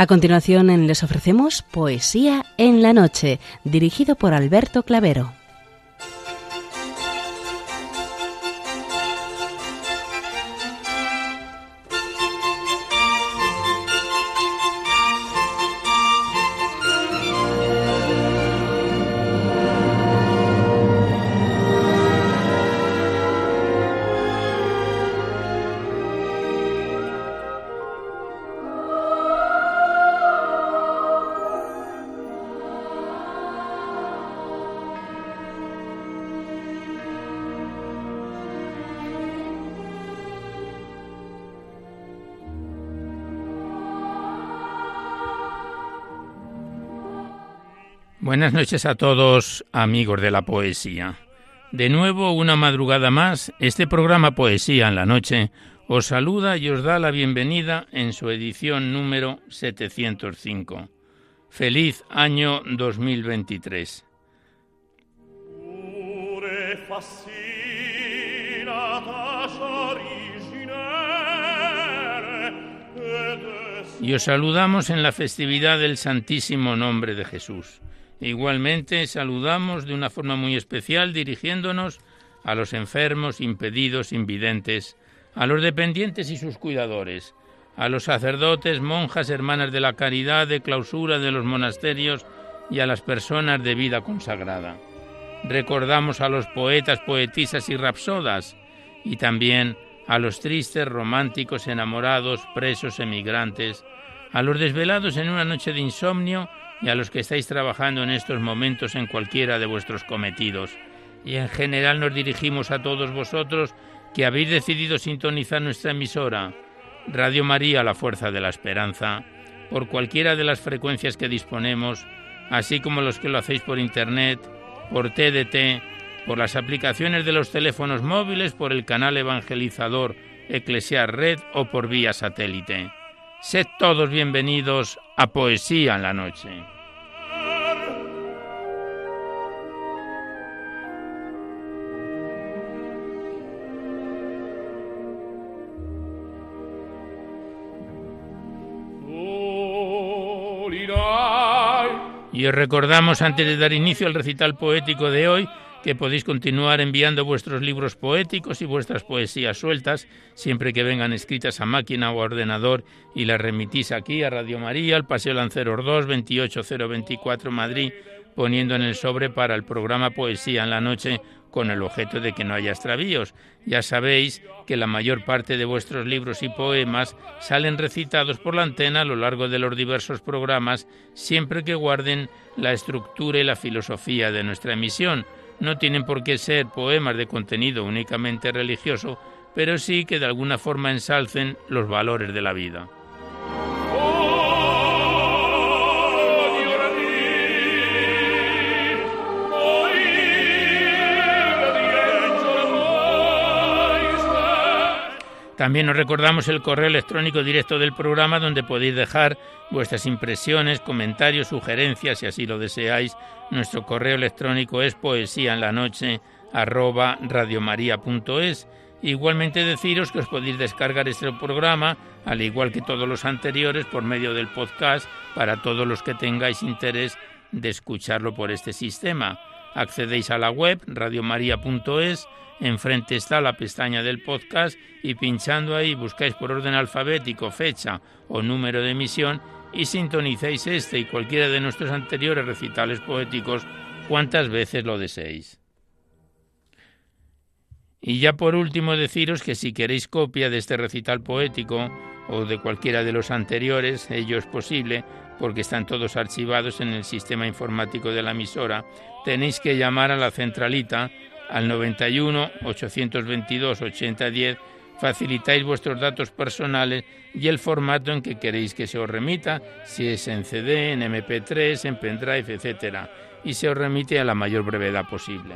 A continuación les ofrecemos Poesía en la Noche, dirigido por Alberto Clavero. Buenas noches a todos, amigos de la poesía. De nuevo, una madrugada más, este programa Poesía en la Noche os saluda y os da la bienvenida en su edición número 705. Feliz año 2023. Y os saludamos en la festividad del Santísimo Nombre de Jesús. Igualmente saludamos de una forma muy especial dirigiéndonos a los enfermos, impedidos, invidentes, a los dependientes y sus cuidadores, a los sacerdotes, monjas, hermanas de la caridad, de clausura de los monasterios y a las personas de vida consagrada. Recordamos a los poetas, poetisas y rapsodas y también a los tristes, románticos, enamorados, presos, emigrantes, a los desvelados en una noche de insomnio y a los que estáis trabajando en estos momentos en cualquiera de vuestros cometidos. Y en general nos dirigimos a todos vosotros que habéis decidido sintonizar nuestra emisora, Radio María, la Fuerza de la Esperanza, por cualquiera de las frecuencias que disponemos, así como los que lo hacéis por Internet, por TDT, por las aplicaciones de los teléfonos móviles, por el canal evangelizador Eclesiar Red o por vía satélite. Sed todos bienvenidos a Poesía en la Noche. Y os recordamos antes de dar inicio al recital poético de hoy que podéis continuar enviando vuestros libros poéticos y vuestras poesías sueltas, siempre que vengan escritas a máquina o a ordenador y las remitís aquí a Radio María, al Paseo Lanceros 2, 28024 Madrid, poniendo en el sobre para el programa Poesía en la Noche con el objeto de que no haya extravíos. Ya sabéis que la mayor parte de vuestros libros y poemas salen recitados por la antena a lo largo de los diversos programas, siempre que guarden la estructura y la filosofía de nuestra emisión no tienen por qué ser poemas de contenido únicamente religioso, pero sí que de alguna forma ensalcen los valores de la vida. También os recordamos el correo electrónico directo del programa donde podéis dejar vuestras impresiones, comentarios, sugerencias, si así lo deseáis. Nuestro correo electrónico es poesía en la noche Igualmente deciros que os podéis descargar este programa, al igual que todos los anteriores, por medio del podcast para todos los que tengáis interés de escucharlo por este sistema. Accedéis a la web radiomaria.es Enfrente está la pestaña del podcast y pinchando ahí buscáis por orden alfabético fecha o número de emisión y sintonizáis este y cualquiera de nuestros anteriores recitales poéticos cuantas veces lo deseéis. Y ya por último deciros que si queréis copia de este recital poético o de cualquiera de los anteriores, ello es posible porque están todos archivados en el sistema informático de la emisora, tenéis que llamar a la centralita al 91 822 8010 facilitáis vuestros datos personales y el formato en que queréis que se os remita, si es en CD, en MP3, en pendrive, etc. Y se os remite a la mayor brevedad posible.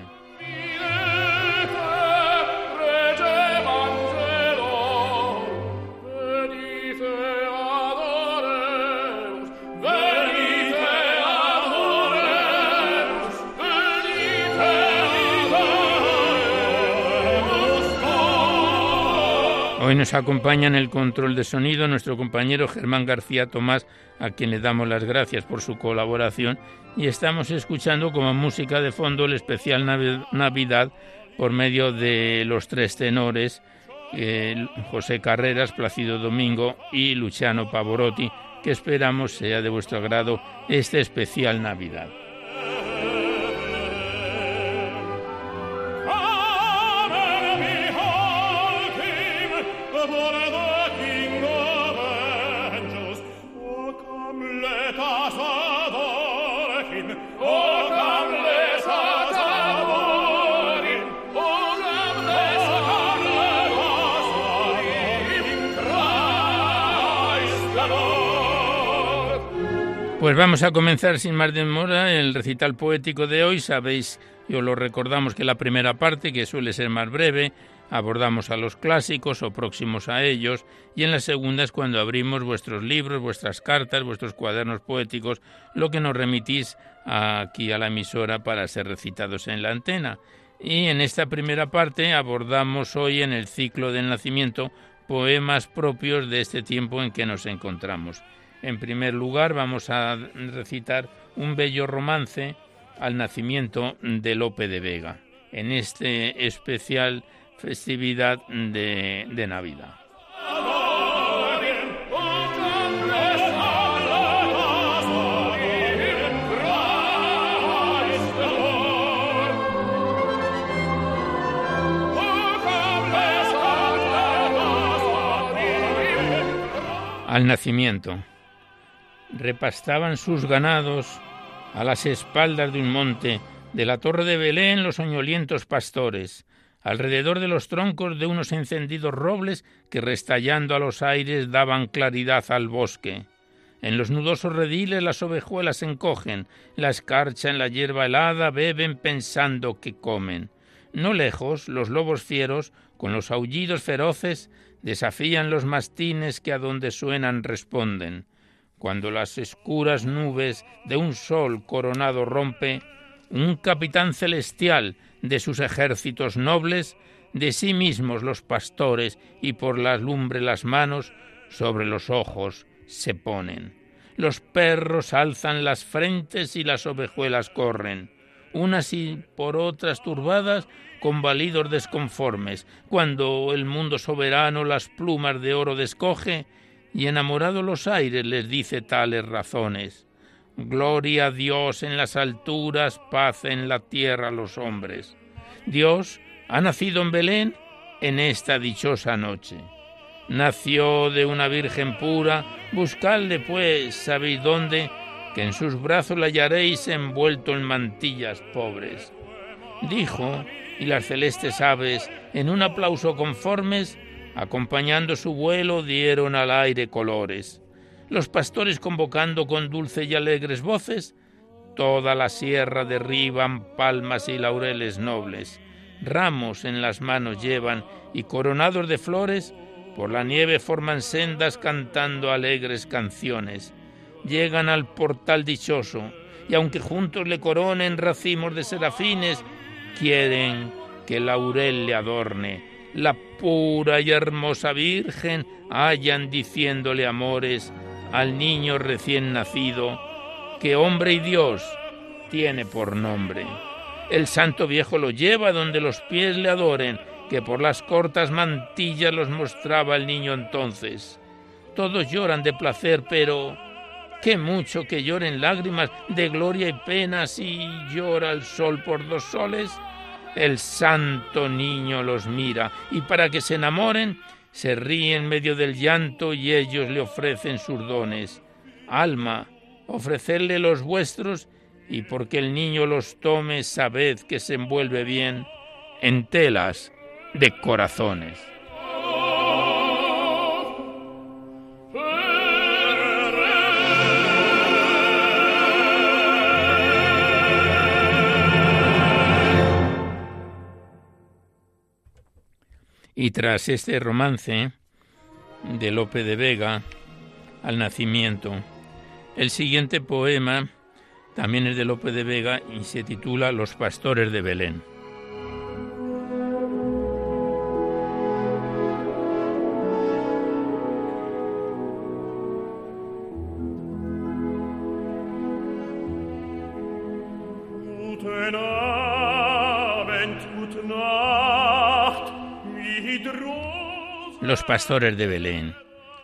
Hoy nos acompaña en el control de sonido nuestro compañero Germán García Tomás, a quien le damos las gracias por su colaboración, y estamos escuchando como música de fondo el especial Navidad por medio de los tres tenores, eh, José Carreras, Plácido Domingo y Luciano Pavorotti, que esperamos sea de vuestro agrado este especial Navidad. Pues vamos a comenzar sin más demora el recital poético de hoy. Sabéis, yo lo recordamos que la primera parte, que suele ser más breve, abordamos a los clásicos o próximos a ellos, y en la segunda es cuando abrimos vuestros libros, vuestras cartas, vuestros cuadernos poéticos, lo que nos remitís aquí a la emisora para ser recitados en la antena. Y en esta primera parte abordamos hoy en el ciclo del nacimiento poemas propios de este tiempo en que nos encontramos. En primer lugar, vamos a recitar un bello romance al nacimiento de Lope de Vega, en este especial festividad de, de Navidad. Al nacimiento repastaban sus ganados a las espaldas de un monte, de la torre de Belén los soñolientos pastores, alrededor de los troncos de unos encendidos robles que restallando a los aires daban claridad al bosque. En los nudosos rediles las ovejuelas encogen, la escarcha en la hierba helada beben pensando que comen. No lejos, los lobos fieros, con los aullidos feroces, desafían los mastines que a donde suenan responden cuando las escuras nubes de un sol coronado rompe, un capitán celestial de sus ejércitos nobles, de sí mismos los pastores y por la lumbre las manos sobre los ojos se ponen. Los perros alzan las frentes y las ovejuelas corren, unas y por otras turbadas con validos desconformes, cuando el mundo soberano las plumas de oro descoge y enamorado los aires les dice tales razones. Gloria a Dios en las alturas, paz en la tierra a los hombres. Dios ha nacido en Belén en esta dichosa noche. Nació de una virgen pura, buscadle pues, sabéis dónde, que en sus brazos la hallaréis envuelto en mantillas pobres. Dijo, y las celestes aves, en un aplauso conformes, Acompañando su vuelo dieron al aire colores. Los pastores convocando con dulce y alegres voces, toda la sierra derriban palmas y laureles nobles. Ramos en las manos llevan y coronados de flores, por la nieve forman sendas cantando alegres canciones. Llegan al portal dichoso, y aunque juntos le coronen racimos de serafines, quieren que laurel le adorne la pura y hermosa Virgen hayan diciéndole amores al niño recién nacido, que hombre y Dios tiene por nombre. El santo viejo lo lleva donde los pies le adoren, que por las cortas mantillas los mostraba el niño entonces. Todos lloran de placer, pero qué mucho que lloren lágrimas de gloria y pena si llora el sol por dos soles. El santo niño los mira y para que se enamoren se ríe en medio del llanto y ellos le ofrecen sus dones. Alma, ofrecerle los vuestros y porque el niño los tome, sabed que se envuelve bien en telas de corazones. Y tras este romance de Lope de Vega al nacimiento, el siguiente poema también es de Lope de Vega y se titula Los pastores de Belén. Pastores de Belén.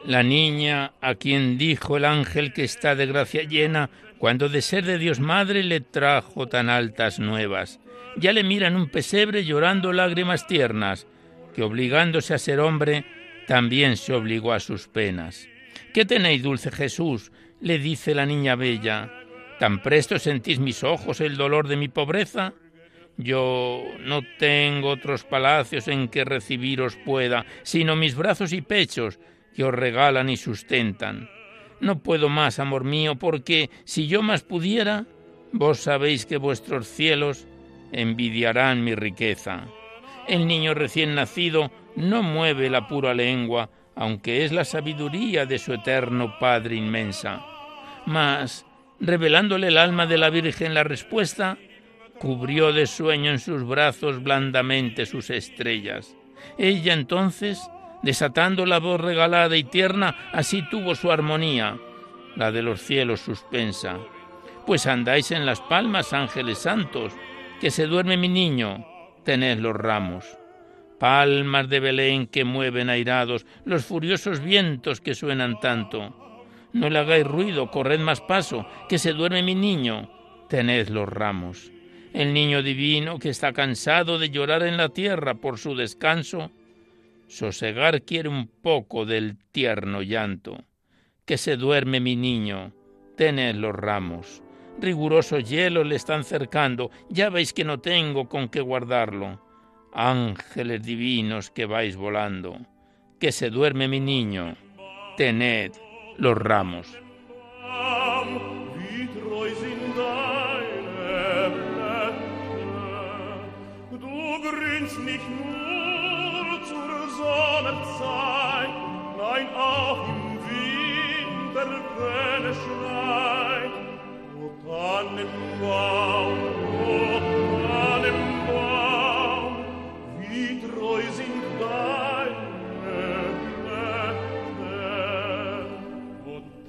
La niña a quien dijo el ángel que está de gracia llena, cuando de ser de Dios madre le trajo tan altas nuevas. Ya le miran un pesebre llorando lágrimas tiernas, que obligándose a ser hombre, también se obligó a sus penas. ¿Qué tenéis, dulce Jesús? le dice la niña bella. ¿Tan presto sentís mis ojos el dolor de mi pobreza? Yo no tengo otros palacios en que recibiros pueda, sino mis brazos y pechos, que os regalan y sustentan. No puedo más, amor mío, porque si yo más pudiera, vos sabéis que vuestros cielos envidiarán mi riqueza. El niño recién nacido no mueve la pura lengua, aunque es la sabiduría de su eterno Padre inmensa. Mas, revelándole el alma de la Virgen la respuesta, cubrió de sueño en sus brazos blandamente sus estrellas. Ella entonces, desatando la voz regalada y tierna, así tuvo su armonía, la de los cielos suspensa. Pues andáis en las palmas, ángeles santos, que se duerme mi niño, tened los ramos palmas de Belén que mueven airados los furiosos vientos que suenan tanto. No le hagáis ruido, corred más paso, que se duerme mi niño, tened los ramos. El niño divino que está cansado de llorar en la tierra por su descanso, sosegar quiere un poco del tierno llanto. Que se duerme mi niño, tened los ramos. Rigurosos hielos le están cercando, ya veis que no tengo con qué guardarlo ángeles divinos que vais volando, que se duerme mi niño, tened los ramos. uns nicht nur zur Sonnenzeit, nein auch Winter, wenn es schneit, o Tannenbaum,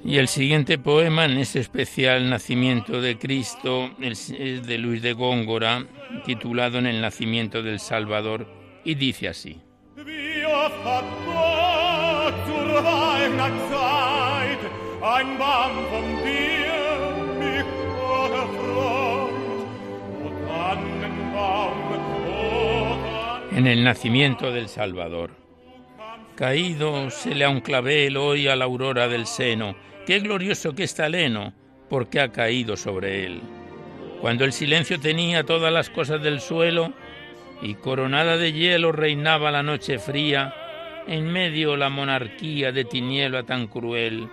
Y el siguiente poema en este especial Nacimiento de Cristo es de Luis de Góngora, titulado En el Nacimiento del Salvador, y dice así. En el nacimiento del Salvador. Caído se le a un clavel hoy a la aurora del seno, Qué glorioso que está Leno, porque ha caído sobre él. Cuando el silencio tenía todas las cosas del suelo y coronada de hielo reinaba la noche fría, en medio la monarquía de tiniebla tan cruel,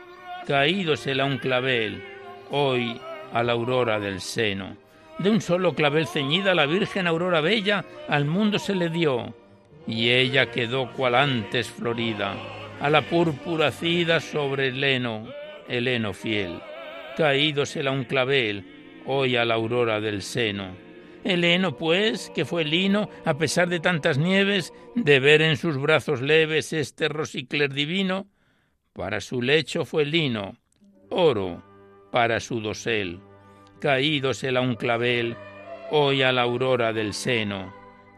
caídosela un clavel, hoy a la aurora del seno. De un solo clavel ceñida la Virgen Aurora Bella al mundo se le dio, y ella quedó cual antes florida, a la púrpura cida sobre el heno, el heno fiel, caídosela un clavel, hoy a la aurora del seno. El heno, pues, que fue lino, a pesar de tantas nieves, de ver en sus brazos leves este rosicler divino, para su lecho fue lino, oro para su dosel, caídosela un clavel, hoy a la aurora del seno.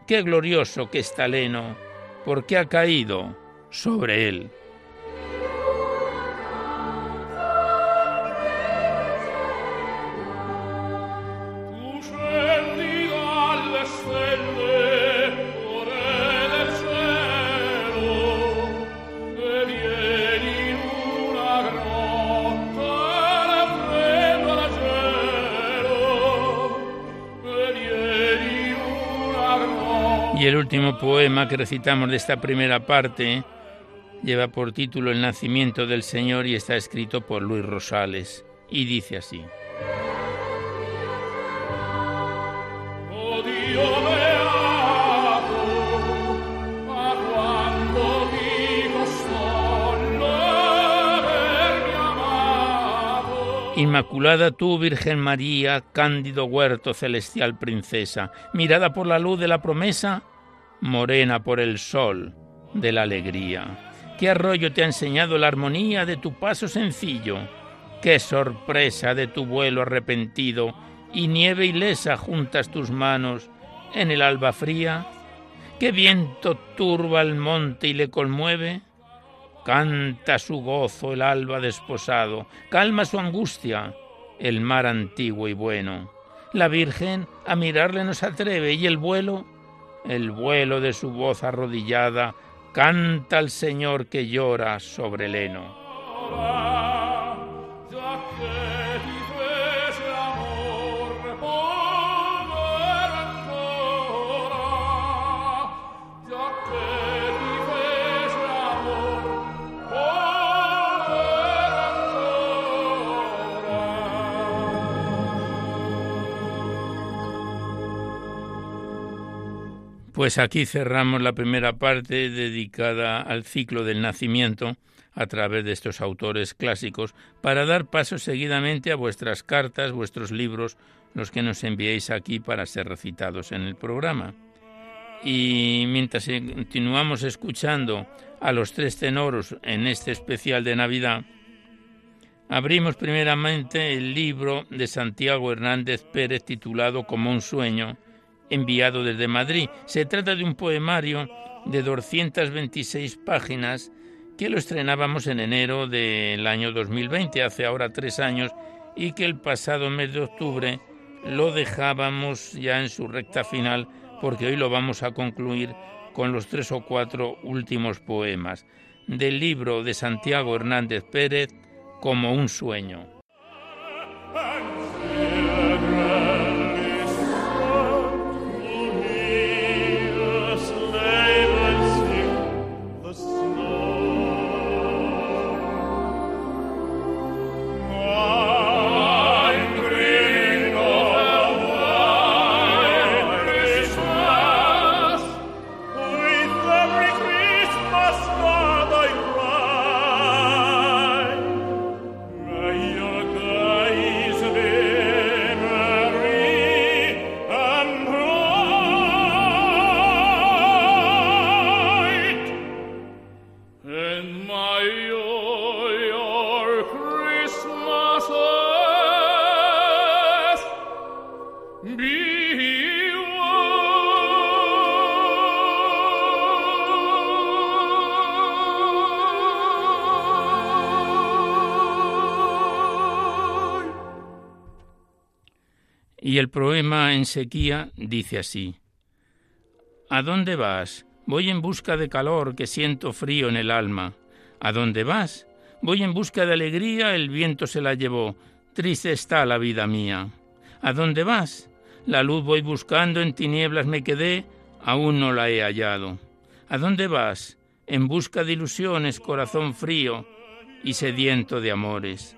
Qué glorioso que está el heno, porque ha caído sobre él. Último poema que recitamos de esta primera parte lleva por título El nacimiento del Señor y está escrito por Luis Rosales y dice así. Inmaculada tú, Virgen María, cándido huerto celestial princesa, mirada por la luz de la promesa, morena por el sol de la alegría. ¿Qué arroyo te ha enseñado la armonía de tu paso sencillo? ¿Qué sorpresa de tu vuelo arrepentido y nieve ilesa juntas tus manos en el alba fría? ¿Qué viento turba el monte y le conmueve? Canta su gozo el alba desposado, calma su angustia el mar antiguo y bueno. La Virgen a mirarle nos atreve y el vuelo, el vuelo de su voz arrodillada, canta al Señor que llora sobre el heno. Pues aquí cerramos la primera parte dedicada al ciclo del nacimiento a través de estos autores clásicos para dar paso seguidamente a vuestras cartas, vuestros libros, los que nos enviéis aquí para ser recitados en el programa. Y mientras continuamos escuchando a los tres tenoros en este especial de Navidad, abrimos primeramente el libro de Santiago Hernández Pérez titulado Como un sueño, enviado desde Madrid. Se trata de un poemario de 226 páginas que lo estrenábamos en enero del año 2020, hace ahora tres años, y que el pasado mes de octubre lo dejábamos ya en su recta final, porque hoy lo vamos a concluir con los tres o cuatro últimos poemas del libro de Santiago Hernández Pérez, Como un sueño. En sequía dice así. ¿A dónde vas? Voy en busca de calor, que siento frío en el alma. ¿A dónde vas? Voy en busca de alegría, el viento se la llevó. Triste está la vida mía. ¿A dónde vas? La luz voy buscando, en tinieblas me quedé, aún no la he hallado. ¿A dónde vas? En busca de ilusiones, corazón frío y sediento de amores.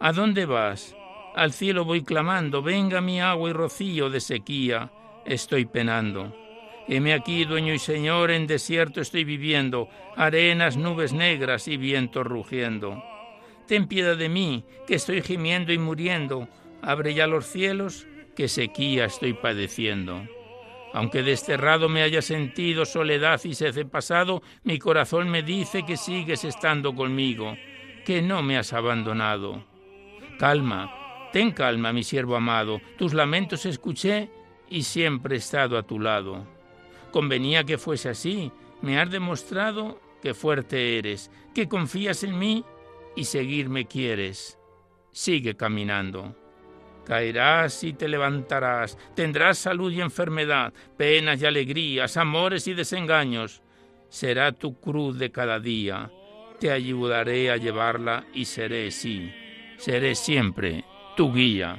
¿A dónde vas? Al cielo voy clamando, venga mi agua y rocío de sequía, estoy penando. Heme aquí, dueño y señor, en desierto estoy viviendo, arenas, nubes negras y viento rugiendo. Ten piedad de mí, que estoy gimiendo y muriendo, abre ya los cielos, que sequía estoy padeciendo. Aunque desterrado me haya sentido soledad y sed pasado, mi corazón me dice que sigues estando conmigo, que no me has abandonado. Calma, Ten calma, mi siervo amado, tus lamentos escuché y siempre he estado a tu lado. Convenía que fuese así, me has demostrado que fuerte eres, que confías en mí y seguirme quieres. Sigue caminando. Caerás y te levantarás, tendrás salud y enfermedad, penas y alegrías, amores y desengaños. Será tu cruz de cada día. Te ayudaré a llevarla y seré, sí, seré siempre tu guía.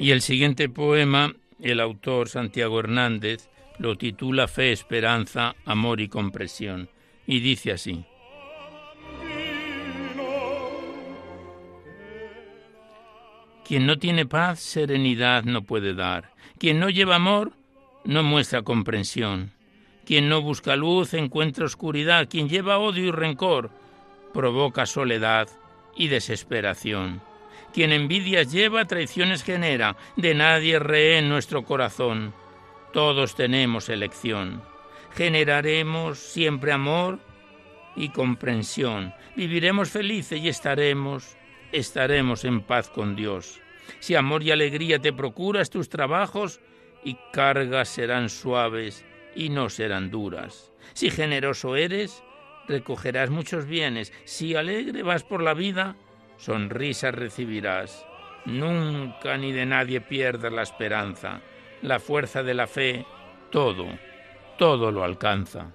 Y el siguiente poema, el autor Santiago Hernández lo titula Fe, Esperanza, Amor y Compresión, y dice así. Quien no tiene paz, serenidad no puede dar. Quien no lleva amor, no muestra comprensión. Quien no busca luz, encuentra oscuridad. Quien lleva odio y rencor, provoca soledad y desesperación. Quien envidias lleva, traiciones genera. De nadie ree en nuestro corazón. Todos tenemos elección. Generaremos siempre amor y comprensión. Viviremos felices y estaremos estaremos en paz con Dios. Si amor y alegría te procuras tus trabajos, y cargas serán suaves y no serán duras. Si generoso eres, recogerás muchos bienes. Si alegre vas por la vida, sonrisas recibirás. Nunca ni de nadie pierdas la esperanza. La fuerza de la fe, todo, todo lo alcanza.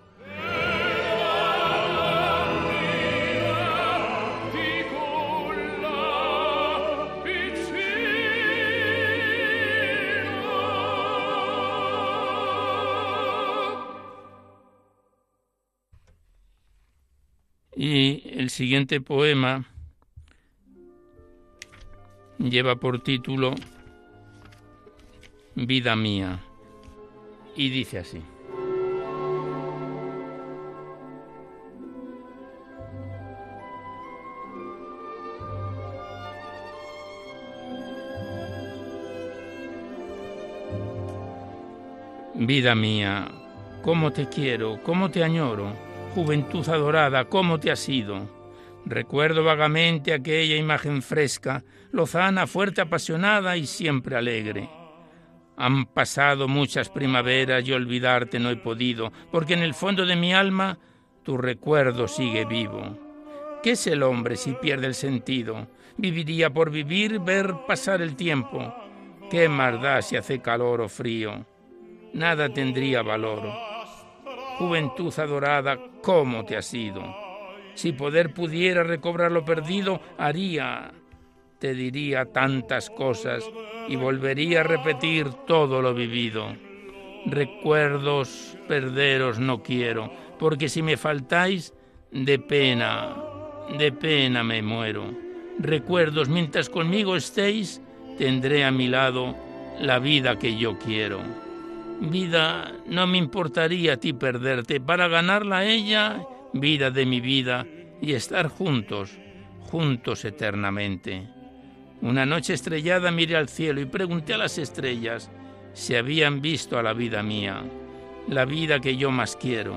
Y el siguiente poema lleva por título Vida mía y dice así. Vida mía, cómo te quiero, cómo te añoro Juventud adorada, ¿cómo te has ido? Recuerdo vagamente aquella imagen fresca, lozana, fuerte, apasionada y siempre alegre. Han pasado muchas primaveras y olvidarte no he podido, porque en el fondo de mi alma tu recuerdo sigue vivo. ¿Qué es el hombre si pierde el sentido? Viviría por vivir, ver pasar el tiempo. ¿Qué más da si hace calor o frío? Nada tendría valor. Juventud adorada, ¿cómo te has ido? Si poder pudiera recobrar lo perdido, haría, te diría tantas cosas y volvería a repetir todo lo vivido. Recuerdos perderos no quiero, porque si me faltáis, de pena, de pena me muero. Recuerdos, mientras conmigo estéis, tendré a mi lado la vida que yo quiero. Vida, no me importaría a ti perderte para ganarla a ella, vida de mi vida, y estar juntos, juntos eternamente. Una noche estrellada miré al cielo y pregunté a las estrellas si habían visto a la vida mía, la vida que yo más quiero.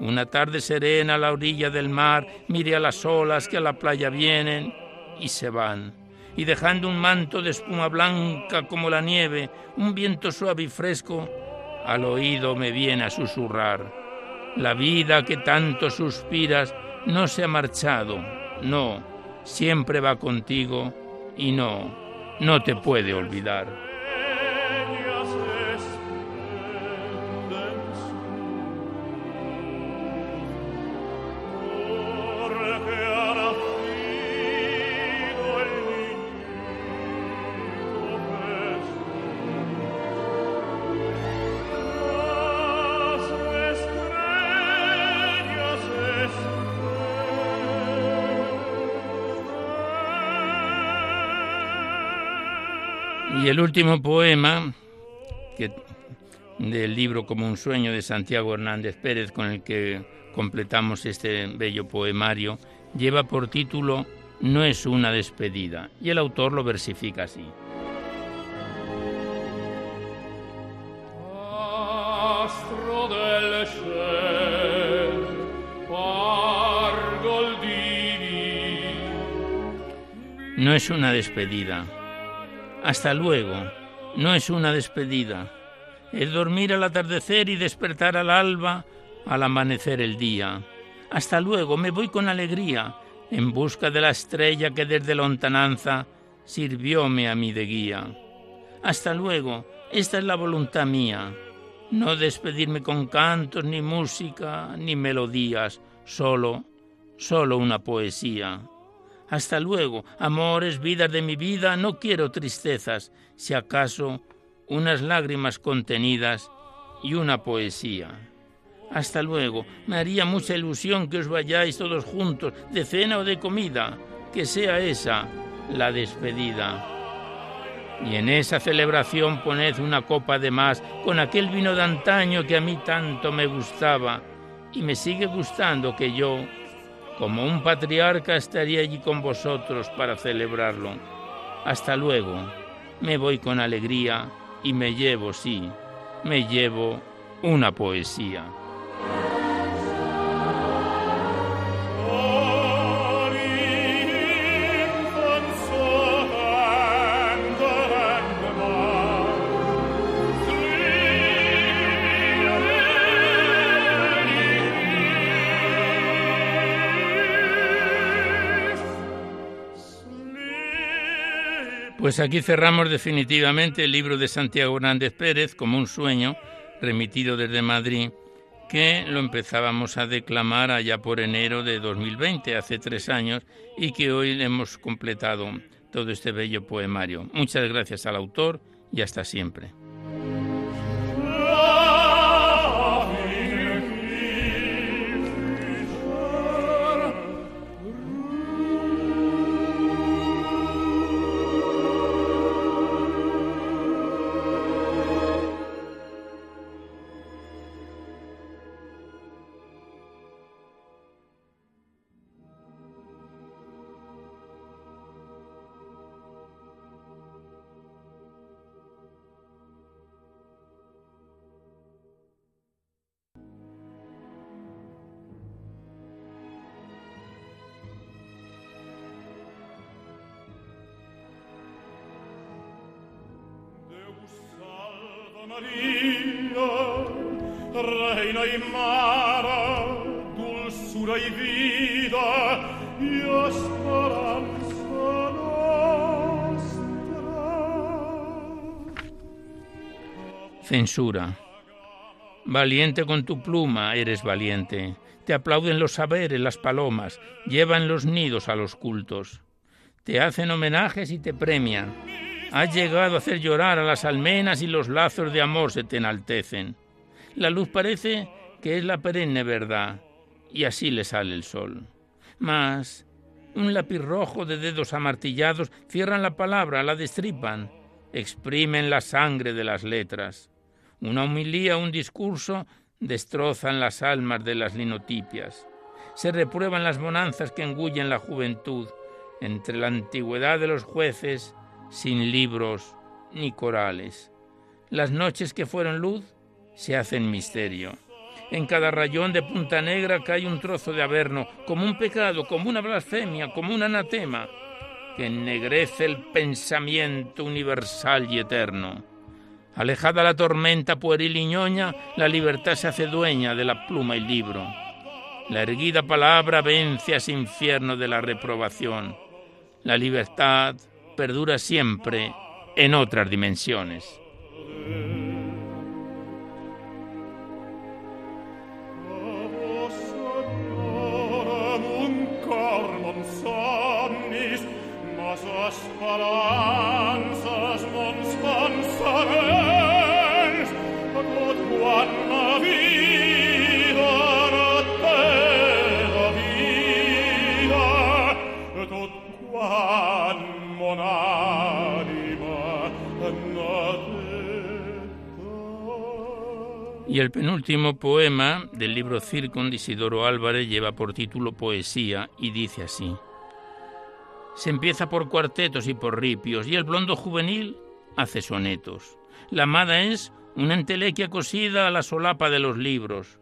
Una tarde serena a la orilla del mar miré a las olas que a la playa vienen y se van y dejando un manto de espuma blanca como la nieve, un viento suave y fresco, al oído me viene a susurrar. La vida que tanto suspiras no se ha marchado, no, siempre va contigo y no, no te puede olvidar. El último poema que, del libro Como un sueño de Santiago Hernández Pérez, con el que completamos este bello poemario, lleva por título No es una despedida, y el autor lo versifica así. No es una despedida hasta luego. No es una despedida. Es dormir al atardecer y despertar al alba al amanecer el día. Hasta luego, me voy con alegría en busca de la estrella que desde lontananza sirvióme a mí de guía. Hasta luego, esta es la voluntad mía. No despedirme con cantos, ni música, ni melodías, solo, solo una poesía. Hasta luego, amores, vidas de mi vida, no quiero tristezas, si acaso unas lágrimas contenidas y una poesía. Hasta luego, me haría mucha ilusión que os vayáis todos juntos, de cena o de comida, que sea esa la despedida. y en esa celebración poned una copa de más con aquel vino de antaño que a mí tanto me gustaba y me sigue gustando que yo, como un patriarca, estaría allí con vosotros para celebrarlo. Hasta luego, me voy con alegría y me llevo, sí, me llevo una poesía. Pues aquí cerramos definitivamente el libro de Santiago Hernández Pérez como un sueño remitido desde Madrid que lo empezábamos a declamar allá por enero de 2020, hace tres años, y que hoy hemos completado todo este bello poemario. Muchas gracias al autor y hasta siempre. Censura. Valiente con tu pluma, eres valiente. Te aplauden los saberes, las palomas, llevan los nidos a los cultos. Te hacen homenajes y te premian. Has llegado a hacer llorar a las almenas y los lazos de amor se te enaltecen. La luz parece que es la perenne verdad, y así le sale el sol. Mas un lápiz rojo de dedos amartillados cierran la palabra, la destripan, exprimen la sangre de las letras. Una humilía, un discurso, destrozan las almas de las linotipias. Se reprueban las bonanzas que engullen la juventud entre la antigüedad de los jueces, sin libros ni corales. Las noches que fueron luz se hacen misterio. En cada rayón de Punta Negra cae un trozo de averno, como un pecado, como una blasfemia, como un anatema, que ennegrece el pensamiento universal y eterno. Alejada la tormenta pueril y ñoña, la libertad se hace dueña de la pluma y libro. La erguida palabra vence a ese infierno de la reprobación. La libertad perdura siempre en otras dimensiones. Y el penúltimo poema del libro Circon de Isidoro Álvarez lleva por título Poesía y dice así. Se empieza por cuartetos y por ripios, y el blondo juvenil hace sonetos. La amada es una entelequia cosida a la solapa de los libros.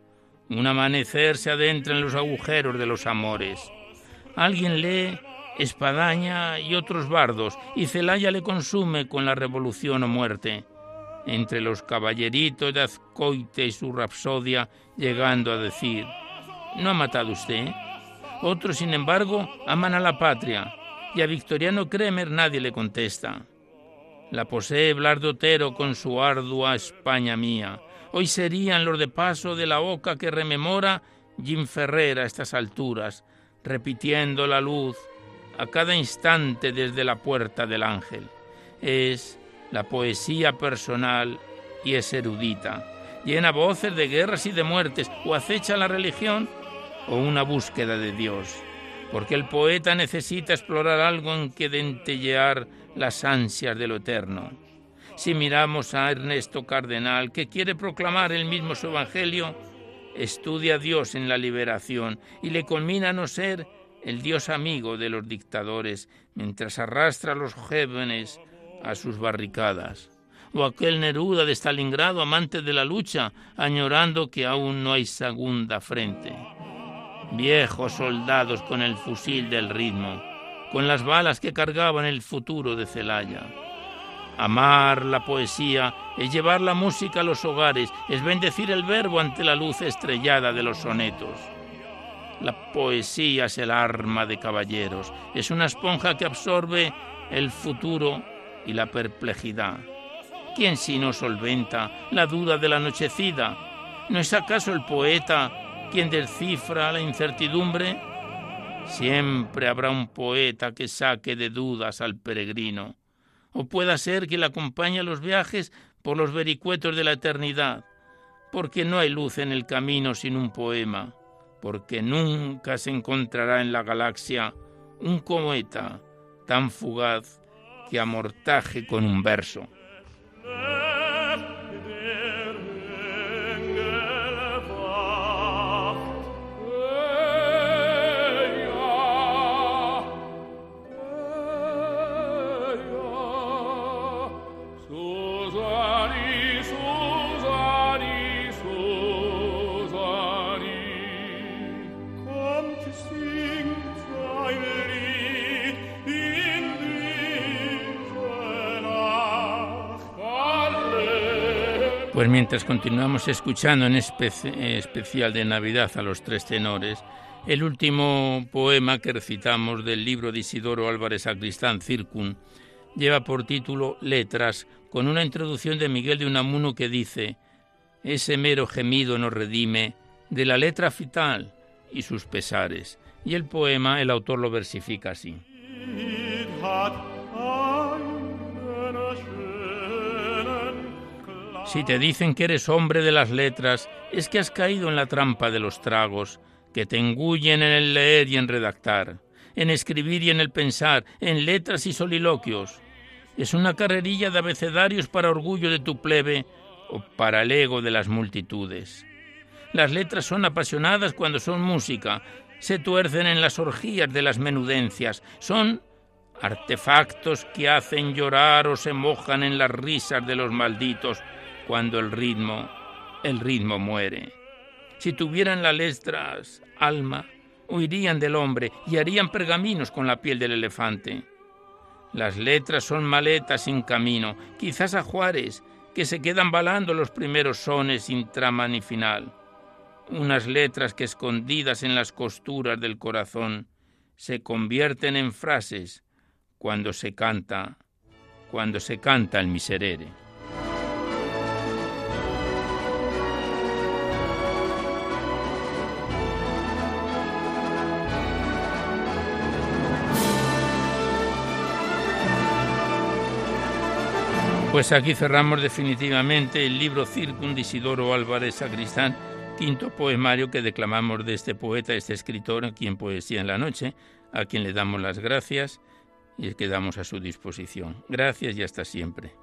Un amanecer se adentra en los agujeros de los amores. Alguien lee espadaña y otros bardos, y Celaya le consume con la revolución o muerte entre los caballeritos de Azcoite y su rapsodia, llegando a decir, ¿no ha matado usted? Otros, sin embargo, aman a la patria, y a Victoriano Kremer nadie le contesta. La posee Blardo Otero con su ardua España mía. Hoy serían los de paso de la oca que rememora Jim Ferrer a estas alturas, repitiendo la luz a cada instante desde la puerta del ángel. Es la poesía personal y es erudita. Llena voces de guerras y de muertes, o acecha la religión, o una búsqueda de Dios. porque el poeta necesita explorar algo en que dentellear las ansias de lo eterno. Si miramos a Ernesto Cardenal, que quiere proclamar el mismo su evangelio, estudia a Dios en la liberación y le culmina a no ser el Dios amigo de los dictadores mientras arrastra a los jóvenes a sus barricadas. O aquel Neruda de Stalingrado, amante de la lucha, añorando que aún no hay segunda frente. Viejos soldados con el fusil del ritmo, con las balas que cargaban el futuro de Celaya. Amar la poesía es llevar la música a los hogares, es bendecir el verbo ante la luz estrellada de los sonetos. La poesía es el arma de caballeros, es una esponja que absorbe el futuro y la perplejidad. ¿Quién si no solventa la duda de la anochecida? ¿No es acaso el poeta quien descifra la incertidumbre? Siempre habrá un poeta que saque de dudas al peregrino o pueda ser que le acompañe a los viajes por los vericuetos de la eternidad, porque no hay luz en el camino sin un poema, porque nunca se encontrará en la galaxia un cometa tan fugaz que amortaje con un verso. Mientras continuamos escuchando en especial de Navidad a los tres tenores, el último poema que recitamos del libro de Isidoro Álvarez Sacristán, Circun, lleva por título Letras, con una introducción de Miguel de Unamuno que dice, ese mero gemido nos redime de la letra vital y sus pesares. Y el poema el autor lo versifica así. Si te dicen que eres hombre de las letras, es que has caído en la trampa de los tragos, que te engullen en el leer y en redactar, en escribir y en el pensar, en letras y soliloquios. Es una carrerilla de abecedarios para orgullo de tu plebe o para el ego de las multitudes. Las letras son apasionadas cuando son música, se tuercen en las orgías de las menudencias, son artefactos que hacen llorar o se mojan en las risas de los malditos, cuando el ritmo, el ritmo muere. Si tuvieran las letras alma, huirían del hombre y harían pergaminos con la piel del elefante. Las letras son maletas sin camino, quizás a Juárez, que se quedan balando los primeros sones sin trama ni final. Unas letras que escondidas en las costuras del corazón se convierten en frases cuando se canta, cuando se canta el miserere. Pues aquí cerramos definitivamente el libro Circun de Isidoro Álvarez Sacristán, quinto poemario que declamamos de este poeta, este escritor, aquí en Poesía en la Noche, a quien le damos las gracias y quedamos a su disposición. Gracias y hasta siempre.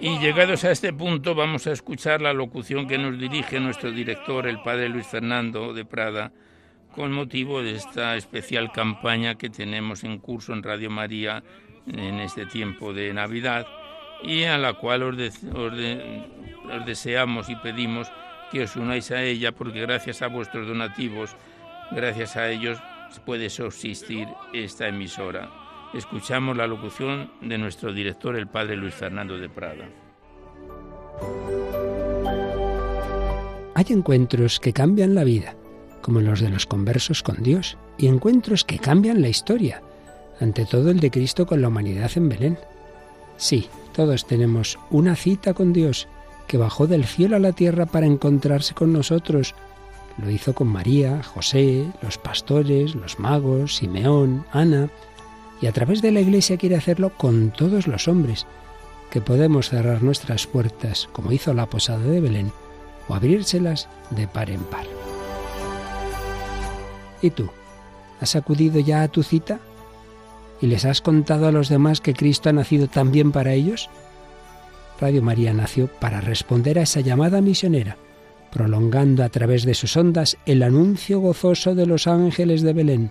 Y llegados a este punto vamos a escuchar la locución que nos dirige nuestro director, el padre Luis Fernando de Prada, con motivo de esta especial campaña que tenemos en curso en Radio María en este tiempo de Navidad y a la cual os, os deseamos y pedimos que os unáis a ella porque gracias a vuestros donativos, gracias a ellos puede subsistir esta emisora escuchamos la locución de nuestro director, el padre Luis Fernando de Prada. Hay encuentros que cambian la vida, como los de los conversos con Dios, y encuentros que cambian la historia, ante todo el de Cristo con la humanidad en Belén. Sí, todos tenemos una cita con Dios, que bajó del cielo a la tierra para encontrarse con nosotros. Lo hizo con María, José, los pastores, los magos, Simeón, Ana, y a través de la Iglesia quiere hacerlo con todos los hombres. que podemos cerrar nuestras puertas, como hizo la posada de Belén, o abrírselas de par en par. ¿Y tú? ¿Has acudido ya a tu cita? ¿Y les has contado a los demás que Cristo ha nacido también para ellos? Radio María nació para responder a esa llamada misionera, prolongando a través de sus ondas el anuncio gozoso de los ángeles de Belén.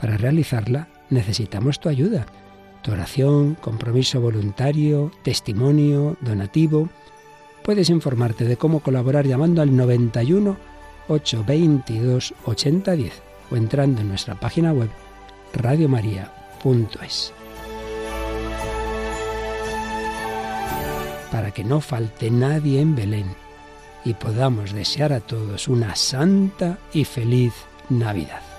Para realizarla necesitamos tu ayuda, tu oración, compromiso voluntario, testimonio, donativo. Puedes informarte de cómo colaborar llamando al 91 822 8010 o entrando en nuestra página web radiomaria.es. Para que no falte nadie en Belén y podamos desear a todos una santa y feliz Navidad.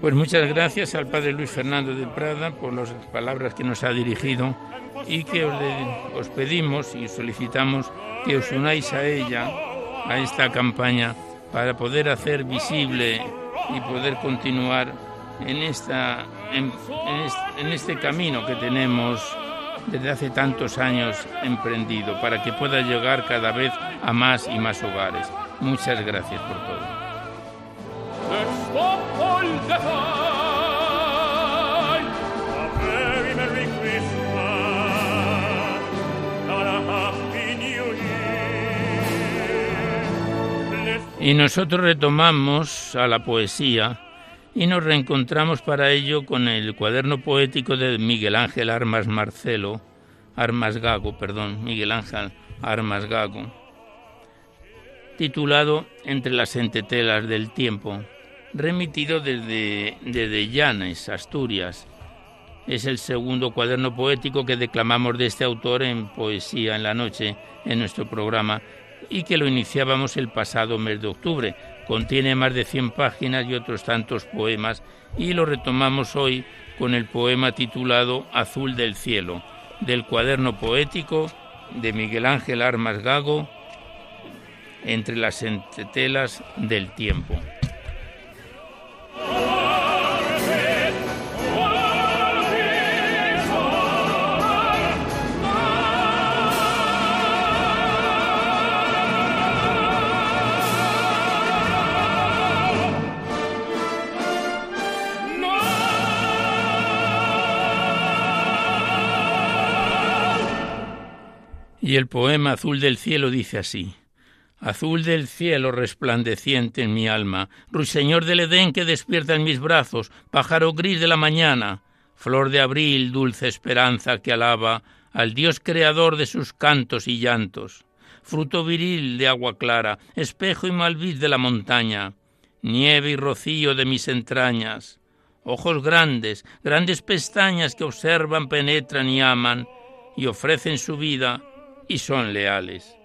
Pues muchas gracias al Padre Luis Fernando de Prada por las palabras que nos ha dirigido y que os, pedimos y solicitamos que os unáis a ella, a esta campaña, para poder hacer visible y poder continuar en, esta, en, este camino que tenemos desde hace tantos años emprendido, para que pueda llegar cada vez a más y más hogares. Muchas gracias por todo. Y nosotros retomamos a la poesía y nos reencontramos para ello con el cuaderno poético de Miguel Ángel Armas Marcelo, Armas Gago, perdón, Miguel Ángel Armas Gago, titulado Entre las entetelas del tiempo, remitido desde, desde Llanes, Asturias. Es el segundo cuaderno poético que declamamos de este autor en Poesía en la Noche en nuestro programa y que lo iniciábamos el pasado mes de octubre. Contiene más de 100 páginas y otros tantos poemas y lo retomamos hoy con el poema titulado Azul del cielo, del cuaderno poético de Miguel Ángel Armas Gago, entre las entetelas del tiempo. Y el poema Azul del cielo dice así. Azul del cielo resplandeciente en mi alma, ruiseñor del Edén que despierta en mis brazos, pájaro gris de la mañana, flor de abril, dulce esperanza que alaba al Dios creador de sus cantos y llantos, fruto viril de agua clara, espejo y malvid de la montaña, nieve y rocío de mis entrañas, ojos grandes, grandes pestañas que observan, penetran y aman, y ofrecen su vida y son leales.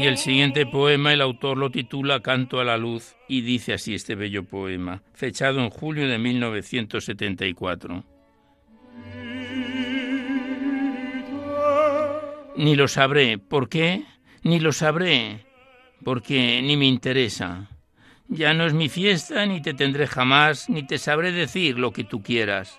Y el siguiente poema el autor lo titula Canto a la luz y dice así este bello poema, fechado en julio de 1974. Ni lo sabré. ¿Por qué? Ni lo sabré. Porque ni me interesa. Ya no es mi fiesta, ni te tendré jamás, ni te sabré decir lo que tú quieras.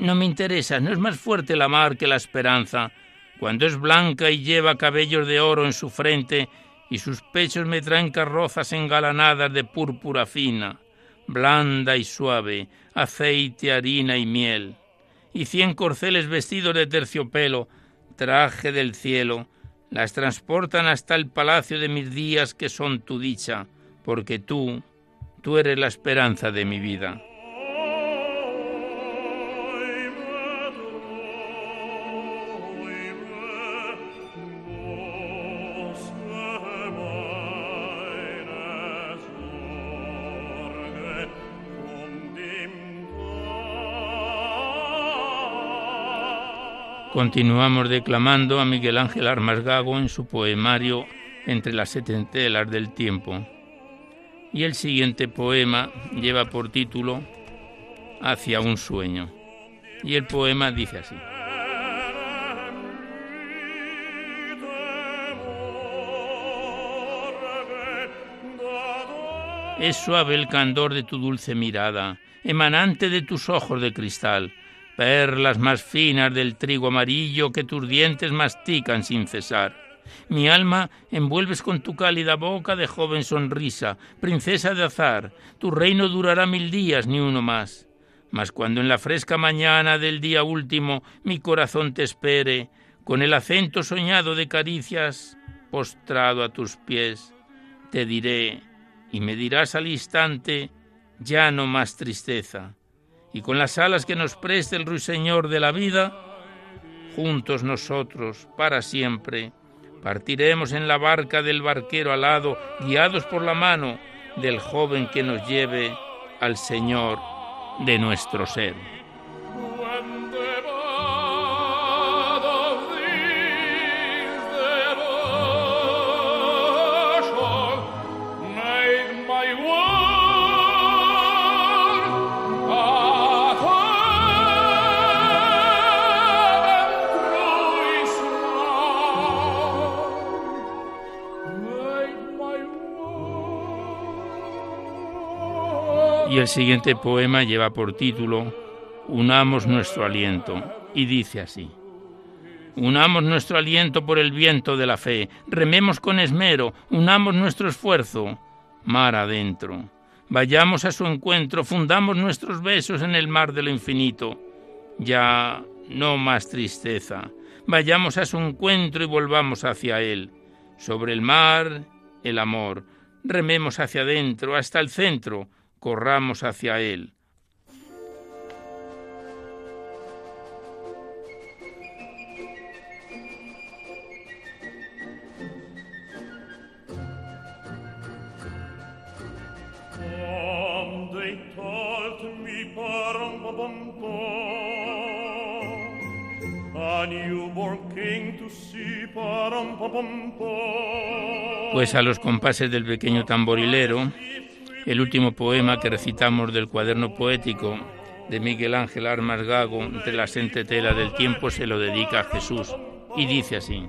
No me interesa, no es más fuerte la mar que la esperanza, cuando es blanca y lleva cabellos de oro en su frente y sus pechos me traen carrozas engalanadas de púrpura fina, blanda y suave, aceite, harina y miel, y cien corceles vestidos de terciopelo, traje del cielo, las transportan hasta el palacio de mis días que son tu dicha, porque tú, tú eres la esperanza de mi vida. Continuamos declamando a Miguel Ángel Armas Gago en su poemario Entre las setentelas del tiempo. Y el siguiente poema lleva por título Hacia un sueño. Y el poema dice así. Es suave el candor de tu dulce mirada, emanante de tus ojos de cristal, perlas más finas del trigo amarillo que tus dientes mastican sin cesar. Mi alma envuelves con tu cálida boca de joven sonrisa, princesa de azar. Tu reino durará mil días, ni uno más. Mas cuando en la fresca mañana del día último mi corazón te espere, con el acento soñado de caricias, postrado a tus pies, te diré, y me dirás al instante, ya no más tristeza. Y con las alas que nos preste el ruiseñor de la vida, juntos nosotros, para siempre, partiremos en la barca del barquero alado, guiados por la mano del joven que nos lleve al Señor de nuestro ser. Y el siguiente poema lleva por título Unamos nuestro aliento y dice así. Unamos nuestro aliento por el viento de la fe, rememos con esmero, unamos nuestro esfuerzo, mar adentro. Vayamos a su encuentro, fundamos nuestros besos en el mar de lo infinito. Ya no más tristeza, vayamos a su encuentro y volvamos hacia él. Sobre el mar, el amor. Rememos hacia adentro, hasta el centro, corramos hacia Él. Pues a los compases del pequeño tamborilero el último poema que recitamos del cuaderno poético de Miguel Ángel Armas Gago, entre la tela del tiempo, se lo dedica a Jesús y dice así.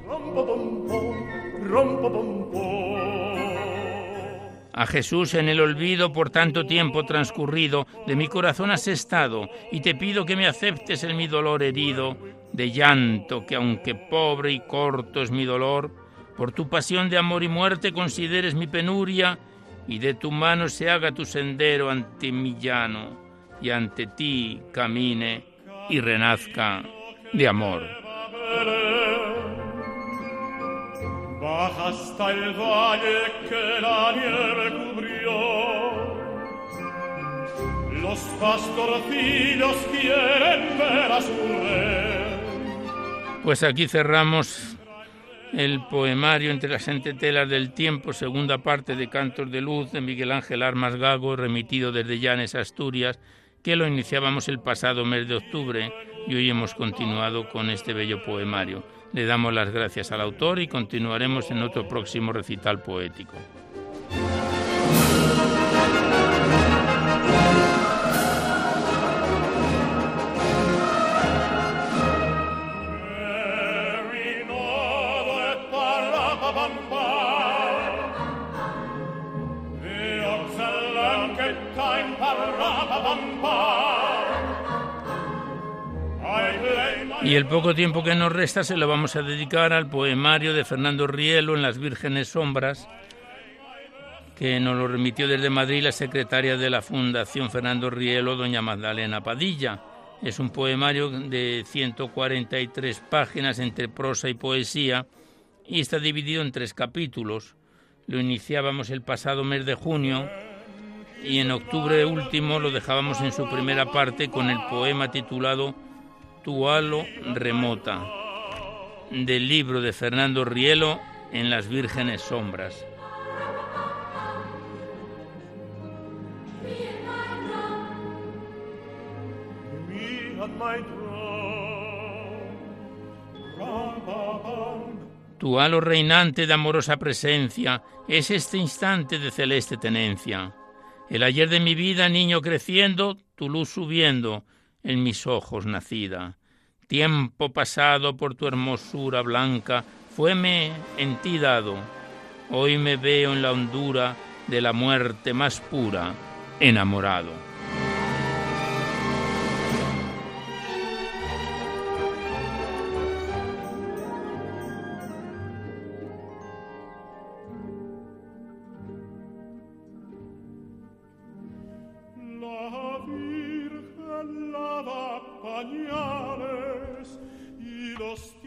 A Jesús en el olvido por tanto tiempo transcurrido, de mi corazón has estado, y te pido que me aceptes en mi dolor herido, de llanto que aunque pobre y corto es mi dolor, por tu pasión de amor y muerte consideres mi penuria y de tu mano se haga tu sendero ante mi llano, y ante ti camine y renazca de amor. Baja hasta el valle que la nieve cubrió. Los pastorcillos quieren ver a su rey. Pues aquí cerramos el poemario Entre las entetelas del tiempo, segunda parte de Cantos de Luz de Miguel Ángel Armas Gago, remitido desde Llanes, Asturias, que lo iniciábamos el pasado mes de octubre y hoy hemos continuado con este bello poemario. Le damos las gracias al autor y continuaremos en otro próximo recital poético. El poco tiempo que nos resta se lo vamos a dedicar al poemario de Fernando Rielo en Las Vírgenes Sombras, que nos lo remitió desde Madrid la secretaria de la Fundación Fernando Rielo, doña Magdalena Padilla. Es un poemario de 143 páginas entre prosa y poesía y está dividido en tres capítulos. Lo iniciábamos el pasado mes de junio y en octubre último lo dejábamos en su primera parte con el poema titulado Tu halo remota, del libro de Fernando Rielo en las vírgenes sombras. Tu halo reinante de amorosa presencia es este instante de celeste tenencia. El ayer de mi vida, niño creciendo, tu luz subiendo, en mis ojos nacida. Tiempo pasado por tu hermosura blanca, fueme en ti dado. Hoy me veo en la hondura de la muerte más pura, enamorado.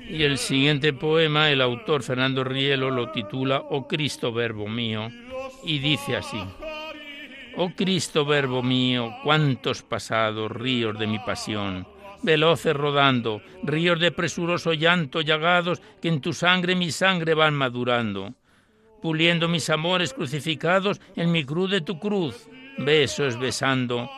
Y el siguiente poema, el autor Fernando Rielo lo titula Oh Cristo Verbo mío y dice así. Oh Cristo Verbo mío, cuántos pasados ríos de mi pasión, veloces rodando, ríos de presuroso llanto llagados que en tu sangre mi sangre van madurando, puliendo mis amores crucificados en mi cruz de tu cruz, besos besando,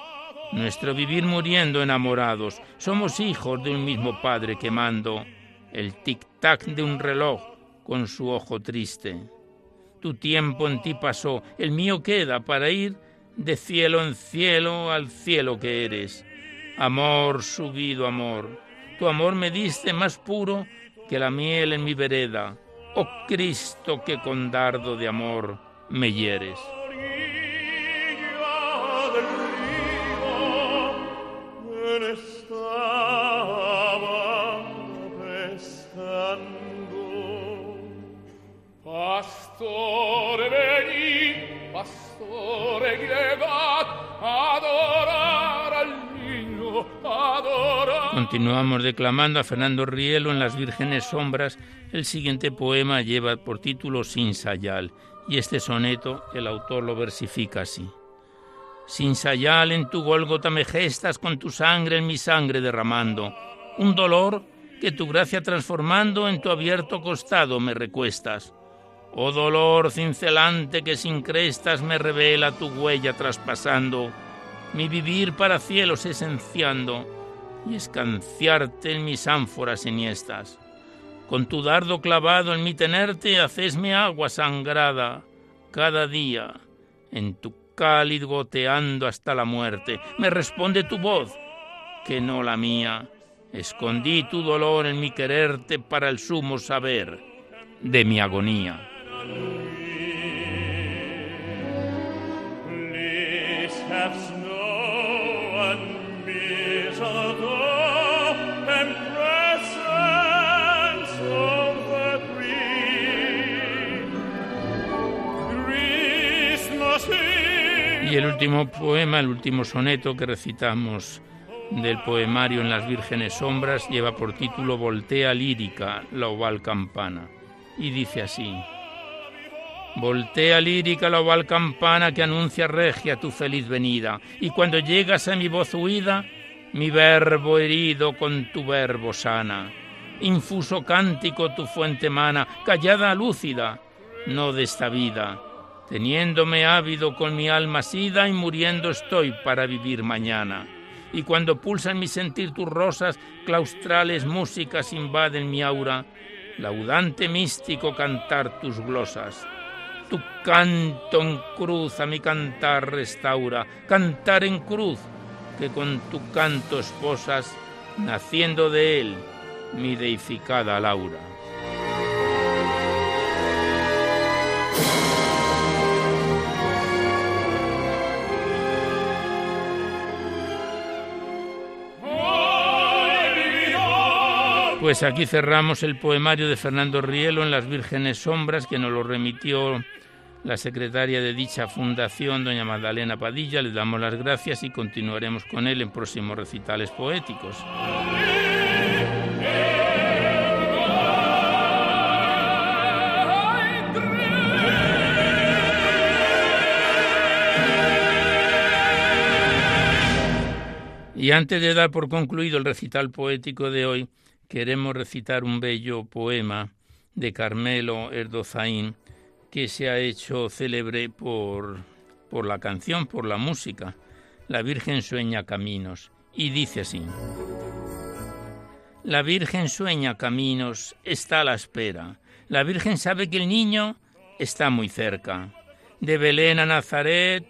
nuestro vivir muriendo enamorados, somos hijos de un mismo Padre quemando el tic-tac de un reloj con su ojo triste. Tu tiempo en ti pasó, el mío queda para ir de cielo en cielo al cielo que eres. Amor, subido amor, tu amor me diste más puro que la miel en mi vereda. Oh Cristo, que con dardo de amor me hieres. Continuamos declamando a Fernando Rielo en Las Vírgenes Sombras. El siguiente poema lleva por título Sin Sayal y este soneto el autor lo versifica así. Sin sayal en tu Gólgota me gestas con tu sangre en mi sangre derramando, un dolor que tu gracia transformando en tu abierto costado me recuestas. Oh dolor cincelante que sin crestas me revela tu huella traspasando, mi vivir para cielos esenciando y escanciarte en mis ánforas enhiestas. Con tu dardo clavado en mi tenerte, hacesme agua sangrada cada día. En tu cáliz goteando hasta la muerte, me responde tu voz, que no la mía. Escondí tu dolor en mi quererte para el sumo saber de mi agonía. Y el último poema, el último soneto que recitamos del poemario En las vírgenes sombras lleva por título Voltea lírica, la oval campana. Y dice así. Voltea lírica la oval campana que anuncia regia tu feliz venida, y cuando llegas a mi voz huida, mi verbo herido con tu verbo sana. Infuso cántico tu fuente mana, callada lúcida, no de esta vida. Teniéndome ávido con mi alma sida y muriendo estoy para vivir mañana. Y cuando pulsan mi sentir tus rosas, claustrales músicas invaden mi aura, laudante místico cantar tus glosas tu canto en cruz a mi cantar restaura, cantar en cruz, que con tu canto esposas, naciendo de él, mi deificada Laura. Pues aquí cerramos el poemario de Fernando Rielo en Las Vírgenes Sombras, que nos lo remitió la secretaria de dicha fundación, doña Magdalena Padilla. Le damos las gracias y continuaremos con él en próximos recitales poéticos. Y antes de dar por concluido el recital poético de hoy, queremos recitar un bello poema de Carmelo Erdozaín, que se ha hecho célebre por, por la canción, por la música. La Virgen sueña caminos y dice así. La Virgen sueña caminos, está a la espera. La Virgen sabe que el niño está muy cerca. De Belén a Nazaret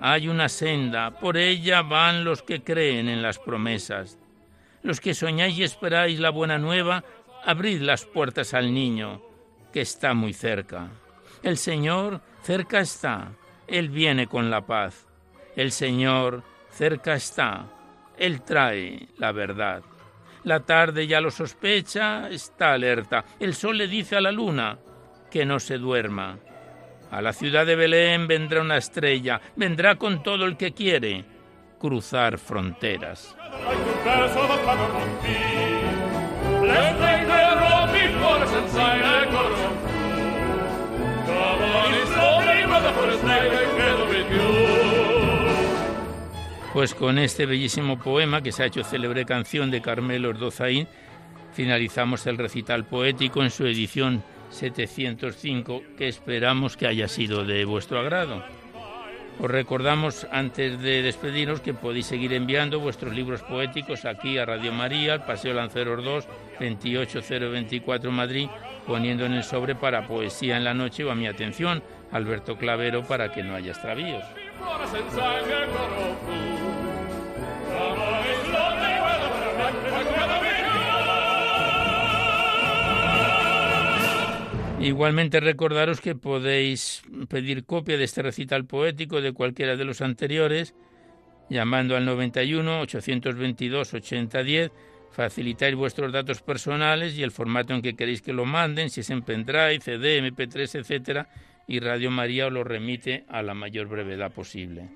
hay una senda, por ella van los que creen en las promesas. Los que soñáis y esperáis la buena nueva, abrid las puertas al niño, que está muy cerca. El Señor cerca está, Él viene con la paz. El Señor cerca está, Él trae la verdad. La tarde ya lo sospecha, está alerta. El sol le dice a la luna que no se duerma. A la ciudad de Belén vendrá una estrella, vendrá con todo el que quiere cruzar fronteras. Pues con este bellísimo poema que se ha hecho célebre canción de Carmelo Ordozaín, finalizamos el recital poético en su edición 705, que esperamos que haya sido de vuestro agrado. Os recordamos antes de despedirnos que podéis seguir enviando vuestros libros poéticos aquí a Radio María, al Paseo Lanceros 2, 28024 Madrid, poniendo en el sobre para Poesía en la Noche o a mi atención, Alberto Clavero, para que no haya extravíos. Igualmente recordaros que podéis pedir copia de este recital poético de cualquiera de los anteriores llamando al 91 822 8010 facilitáis vuestros datos personales y el formato en que queréis que lo manden, si es en pendrive, CD, MP3, etcétera, y Radio María os lo remite a la mayor brevedad posible.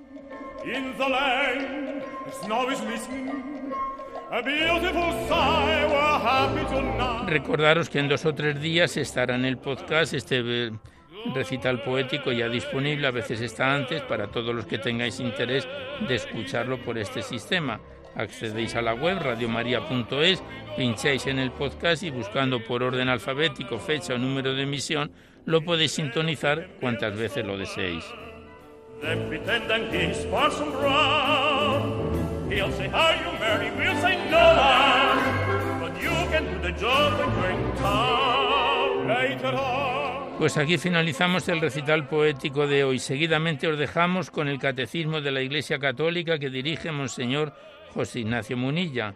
Recordaros que en dos o tres días estará en el podcast este eh, recital poético ya disponible, a veces está antes, para todos los que tengáis interés de escucharlo por este sistema. Accedéis a la web radiomaria.es, pincháis en el podcast y buscando por orden alfabético fecha o número de emisión, lo podéis sintonizar cuantas veces lo deseéis. Pues aquí finalizamos el recital poético de hoy. Seguidamente os dejamos con el Catecismo de la Iglesia Católica que dirige Monseñor José Ignacio Munilla.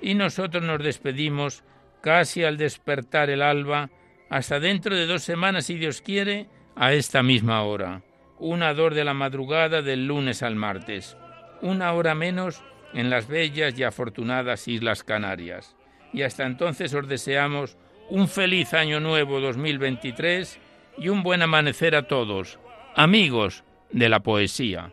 Y nosotros nos despedimos casi al despertar el alba, hasta dentro de dos semanas, si Dios quiere, a esta misma hora. Una de la madrugada del lunes al martes. Una hora menos en las bellas y afortunadas Islas Canarias. Y hasta entonces os deseamos un feliz año nuevo 2023 y un buen amanecer a todos, amigos de la poesía.